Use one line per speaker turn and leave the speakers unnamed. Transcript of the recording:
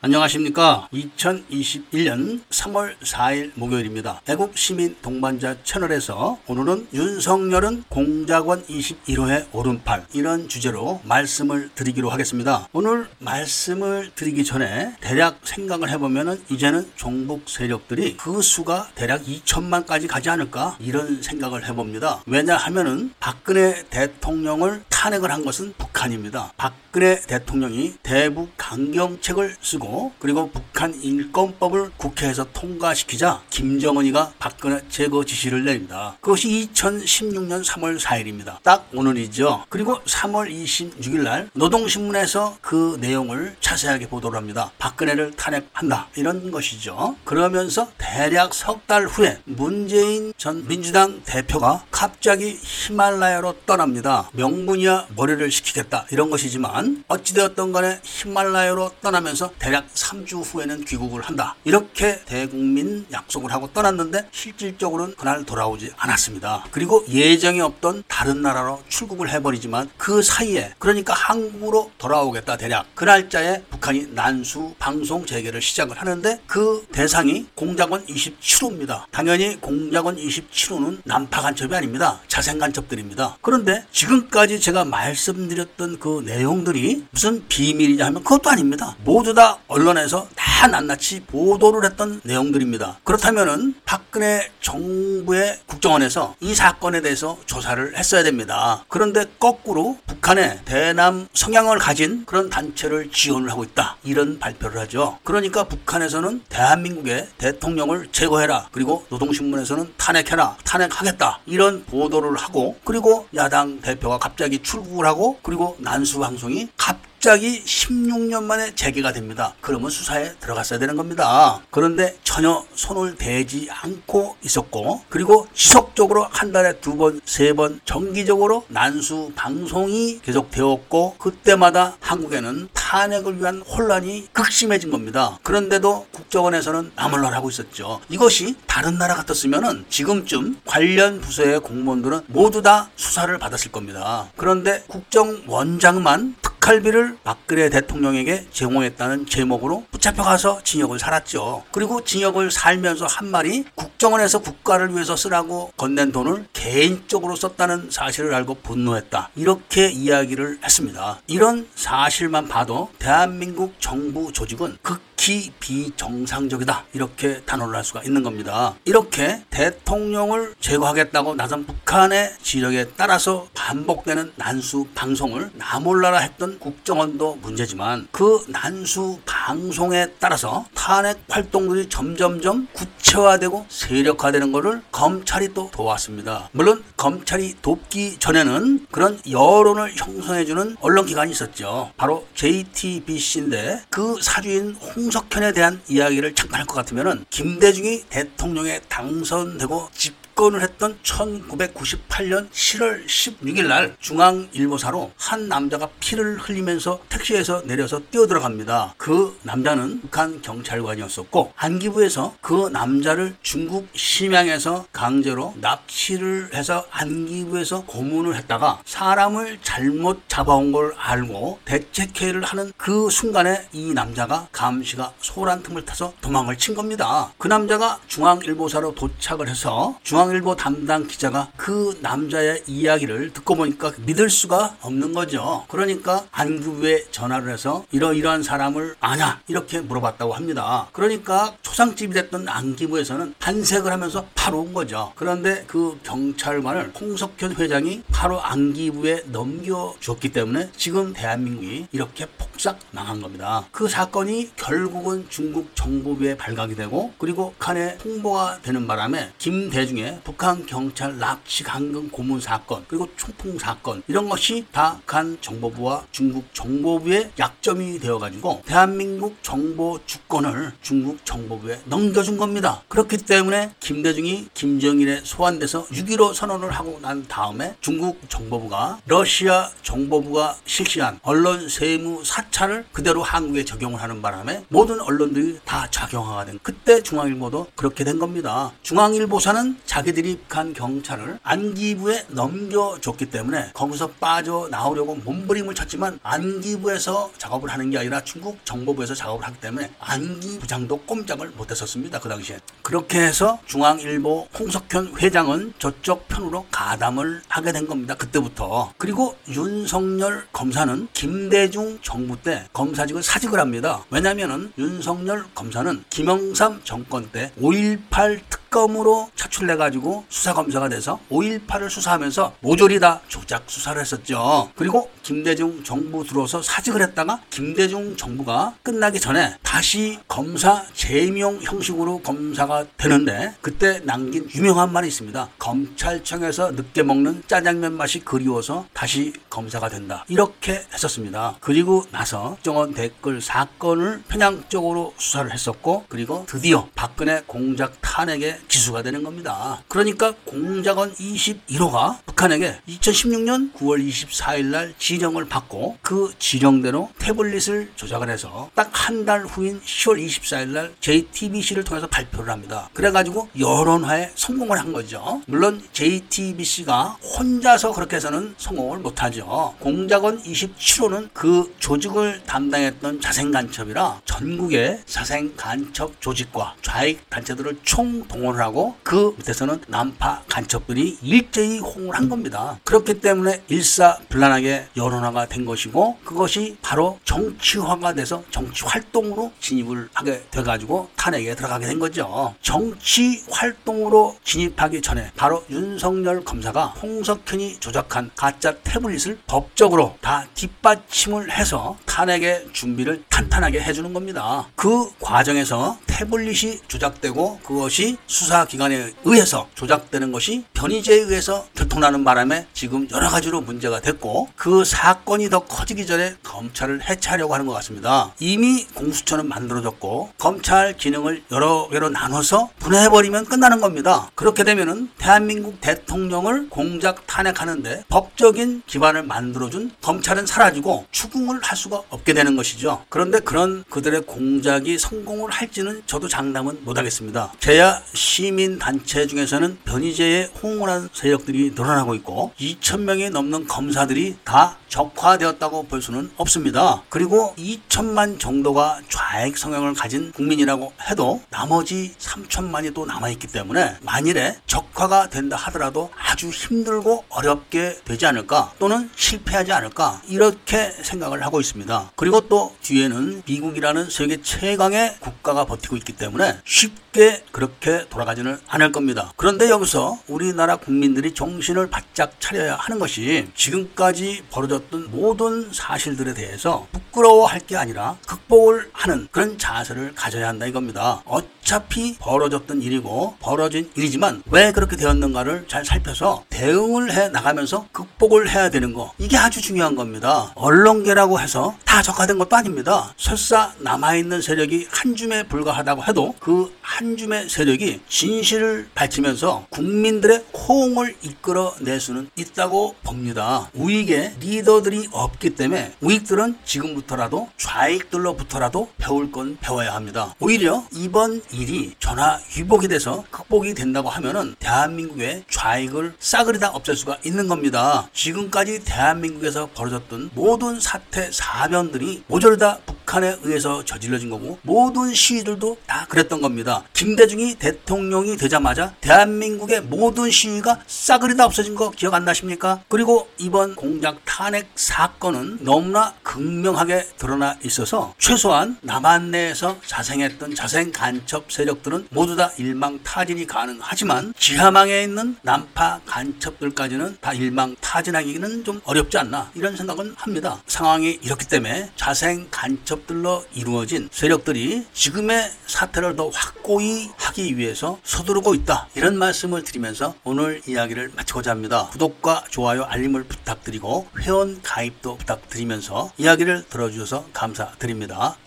안녕하십니까. 2021년 3월 4일 목요일입니다. 애국 시민 동반자 채널에서 오늘은 윤석열은 공작원 21호의 오른팔 이런 주제로 말씀을 드리기로 하겠습니다. 오늘 말씀을 드리기 전에 대략 생각을 해보면은 이제는 종북 세력들이 그 수가 대략 2천만까지 가지 않을까 이런 생각을 해봅니다. 왜냐하면은 박근혜 대통령을 탄핵을 한 것은 북한입니다. 박근혜 대통령이 대북 강경책을 쓰고 그리고 북한 인권법을 국회에서 통과시키자 김정은이가 박근혜 제거 지시를 내립니다. 그것이 2016년 3월 4일입니다. 딱 오늘이죠. 그리고 3월 26일 날 노동신문에서 그 내용을 자세하게 보도를 합니다. 박근혜를 탄핵한다 이런 것이죠. 그러면서 대략 석 달 후에 문재인 전 민주당 대표가 갑자기 히말라야로 떠납니다. 명분이야 머리를 식히겠다 이런 것이지만 어찌되었던 간에 히말라야로 떠나면서 대략 3주 후에는 귀국을 한다. 이렇게 대국민 약속을 하고 떠났는데 실질적으로는 그날 돌아오지 않았습니다. 그리고 예정이 없던 다른 나라로 출국을 해버리지만 그 사이에 그러니까 한국으로 돌아오겠다 대략 그 날짜에 북한이 난수 방송 재개를 시작을 하는데 그 대상이 공작원 27호입니다. 당연히 공작원 27호는 난파 간첩이 아닙니다. 자생 간첩들입니다. 그런데 지금까지 제가 말씀드렸던 그 내용들이 무슨 비밀이냐 하면 그것도 아닙니다. 모두 다 언론에서 다 낱낱이 보도를 했던 내용들입니다. 그렇다면은 박근혜 정부의 국정원에서 이 사건에 대해서 조사를 했어야 됩니다. 그런데 거꾸로 북한의 대남 성향을 가진 그런 단체를 지원을 하고 있다. 이런 발표를 하죠. 그러니까 북한에서는 대한민국의 대통령을 제거해라. 그리고 노동신문에서는 탄핵해라. 탄핵하겠다. 이런 보도를 하고 그리고 야당 대표가 갑자기 출국을 하고 그리고 난수 방송이 갑 갑자기 16년 만에 재개가 됩니다. 그러면 수사에 들어갔어야 되는 겁니다. 그런데 전혀 손을 대지 않고 있었고 그리고 지속적으로 한 달에 두 번, 세 번 정기적으로 난수 방송이 계속되었고 그때마다 한국에는 탄핵을 위한 혼란이 극심해진 겁니다. 그런데도 국정원에서는 나몰라 하고 있었죠. 이것이 다른 나라 같았으면은 지금쯤 관련 부서의 공무원들은 모두 다 수사를 받았을 겁니다. 그런데 국정원장만 특할비를 박근혜 대통령에게 제공했다는 제목으로 붙잡혀가서 징역을 살았죠. 그리고 징역을 살면서 한 말이 국정원에서 국가를 위해서 쓰라고 건넨 돈을 개인적으로 썼다는 사실을 알고 분노했다. 이렇게 이야기를 했습니다. 이런 사실만 봐도 대한민국 정부 조직은 극 극히 비정상적이다. 이렇게 단언을 할 수가 있는 겁니다. 이렇게 대통령을 제거하겠다고 나선 북한의 지령에 따라서 반복되는 난수 방송을 나몰라라 했던 국정원도 문제지만 그 난수 방송에 따라서 탄핵 활동들이 점점점 구체화되고 세력화되는 것을 검찰이 또 도왔습니다. 물론 검찰이 돕기 전에는 그런 여론을 형성해주는 언론기관이 있었죠. 바로 JTBC인데 그 사주인 홍 홍석현에 대한 이야기를 잠깐 할 것 같으면은 김대중이 대통령에 당선되고 집 집권을 했던 1998년 7월 16일 날 중앙일보사로 한 남자가 피를 흘리면서 택시에서 내려서 뛰어들어갑니다. 그 남자는 북한 경찰관이었었고 안기부에서 그 남자를 중국 심양에서 강제로 납치를 해서 안기부에서 고문을 했다가 사람을 잘못 잡아온 걸 알고 대책회의를 하는 그 순간에 이 남자가 감시가 소란 틈을 타서 도망을 친 겁니다. 그 남자가 중앙일보사로 도착을 해서 중앙 중앙일보 담당 기자가 그 남자의 이야기를 듣고 보니까 믿을 수가 없는 거죠. 그러니까 안규부에 전화를 해서 이러이러한 사람을 아냐 이렇게 물어봤다고 합니다. 그러니까 초상집이 됐던 안기부에서는 한색을 하면서 바로 온 거죠. 그런데 그 경찰관을 홍석현 회장이 바로 안기부에 넘겨줬기 때문에 지금 대한민국이 이렇게 폭 삭 망한 겁니다. 그 사건이 결국은 중국 정보부에 발각이 되고 그리고 북한에 홍보가 되는 바람에 김대중의 북한 경찰 납치 강금 고문 사건 그리고 총풍 사건 이런 것이 다 북한 정보부와 중국 정보부의 약점이 되어가지고 대한민국 정보 주권을 중국 정보부에 넘겨준 겁니다. 그렇기 때문에 김대중이 김정일에 소환돼서 6.15 선언을 하고 난 다음에 중국 정보부가 러시아 정보부가 실시한 언론 세무 사찰 을 그대로 한국에 적용을 하는 바람에 모든 언론들이 다 작용화가 된 그때 중앙일보도 그렇게 된 겁니다. 중앙일보사는 자기 자기들이 간 경찰을 안기부에 넘겨줬기 때문에 거기서 빠져나오려고 몸부림을 쳤지만 안기부에서 작업을 하는 게 아니라 중국 정보부에서 작업을 하기 때문에 안기부장도 꼼짝을 못했었습니다. 그 당시에. 그렇게 해서 중앙일보 홍석현 회장은 저쪽 편으로 가담을 하게 된 겁니다. 그때부터. 그리고 윤석열 검사는 김대중 정부 때 검사직을 사직을 합니다. 왜냐하면 윤석열 검사는 김영삼 정권 때 5.18 특 검으로 차출돼 가지고 수사 검사가 돼서 5.18을 수사하면서 모조리 다 조작 수사를 했었죠. 그리고 김대중 정부 들어서 사직을 했다가 김대중 정부가 끝나기 전에 다시 검사 재임용 형식으로 검사가 되는데 그때 남긴 유명한 말이 있습니다. 검찰청에서 늦게 먹는 짜장면 맛이 그리워서 다시 검사가 된다. 이렇게 했었습니다. 그리고 나서 정원 댓글 사건을 편향적으로 수사를 했었고 그리고 드디어 박근혜 공작 탄핵에 기수가 되는 겁니다. 그러니까 공작원 21호가 북한에게 2016년 9월 24일 날 지령을 받고 그 지령대로 태블릿을 조작을 해서 딱 한 달 후인 10월 24일 날 JTBC를 통해서 발표를 합니다. 그래가지고 여론화에 성공을 한 거죠. 물론 JTBC가 혼자서 그렇게 해서는 성공을 못하죠. 공작원 27호는 그 조직을 담당했던 자생간첩이라 전국의 자생간첩 조직과 좌익 단체들을 총동원 을 하고 그 밑에서는 난파 간첩들이 일제히 호응을 한 겁니다. 그렇기 때문에 일사불란하게 여론화가 된 것이고 그것이 바로 정치화가 돼서 정치 활동으로 진입을 하게 돼가지고 탄핵에 들어가게 된 거죠. 정치 활동으로 진입하기 전에 바로 윤석열 검사가 홍석현이 조작한 가짜 태블릿을 법적으로 다 뒷받침을 해서 탄핵의 준비를 탄탄하게 해주는 겁니다. 그 과정에서 태블릿이 조작되고 그것이 수사기관에 의해서 조작되는 것이 변희재에 의해서 들통나는 바람에 지금 여러 가지로 문제가 됐고 그 사건이 더 커지기 전에 검찰을 해체하려고 하는 것 같습니다. 이미 공수처는 만들어졌고 검찰 기능을 여러 개로 나눠서 분해해버리면 끝나는 겁니다. 그렇게 되면은 대한민국 대통령을 공작 탄핵하는데 법적인 기반을 만들어준 검찰은 사라지고 추궁을 할 수가 없게 되는 것이죠. 그런데 그런 그들의 공작이 성공을 할지는 저도 장담은 못하겠습니다. 제야 시민 단체 중에서는 변희재에 호응을 한 세력들이 늘어나고 있고 2천 명이 넘는 검사들이 다 적화되었다고 볼 수는 없습니다. 그리고 2천만 정도가 좌익 성향을 가진 국민이라고 해도 나머지 3천만이 또 남아있기 때문에 만일에 적화가 된다 하더라도 아주 힘들고 어렵게 되지 않을까 또는 실패하지 않을까 이렇게 생각을 하고 있습니다. 그리고 또 뒤에는 미국이라는 세계 최강의 국가가 버티고 있기 때문에 쉽게 그렇게 돌아가지는 않을 겁니다. 그런데 여기서 우리나라 국민들이 정신을 바짝 차려야 하는 것이 지금까지 벌어 졌던 모든 사실들에 대해서 부끄러워할 게 아니라 극복을 하는 그런 자세를 가져야 한다 이겁니다. 어차피 벌어졌던 일이고 벌어진 일이지만 왜 그렇게 되었는가를 잘 살펴서 대응을 해 나가면서 극복을 해야 되는 거 이게 아주 중요한 겁니다. 언론계라고 해서 다 적화된 것도 아닙니다. 설사 남아있는 세력이 한 줌에 불과하다고 해도 그 한 줌의 세력이 진실을 밝히면서 국민들의 호응을 이끌어낼 수는 있다고 봅니다. 우익에 리더들이 없기 때문에 우익들은 지금부터라도 좌익들로부터라도 배울 건 배워야 합니다. 오히려 이번 일이 전화 위복이 돼서 극복이 된다고 하면은 대한민국의 좌익을 싸그리 다 없앨 수가 있는 겁니다. 지금까지 대한민국에서 벌어졌던 모든 사태 사변들이 모조리 다 북한에 의해서 저질러진 거고 모든 시위들도 다 그랬던 겁니다. 김대중이 대통령이 되자마자 대한민국의 모든 시위가 싸그리 다 없어진 거 기억 안 나십니까? 그리고 이번 공작 탄핵 사건은 너무나 극명하게 드러나 있어서 최소한 남한 내에서 자생했던 자생 간첩 세력들은 모두 다 일망타진이 가능하지만 지하망에 있는 난파 간첩들까지는 다 일망타진하기는 좀 어렵지 않나 이런 생각은 합니다. 상황이 이렇기 때문에 자생 간첩 들로 이루어진 세력들이 지금의 사태를 더 확고히 하기 위해서 서두르고 있다 이런 말씀을 드리면서 오늘 이야기를 마치고자 합니다. 구독과 좋아요 알림을 부탁드리고 회원 가입도 부탁드리면서 이야기를 들어주셔서 감사드립니다.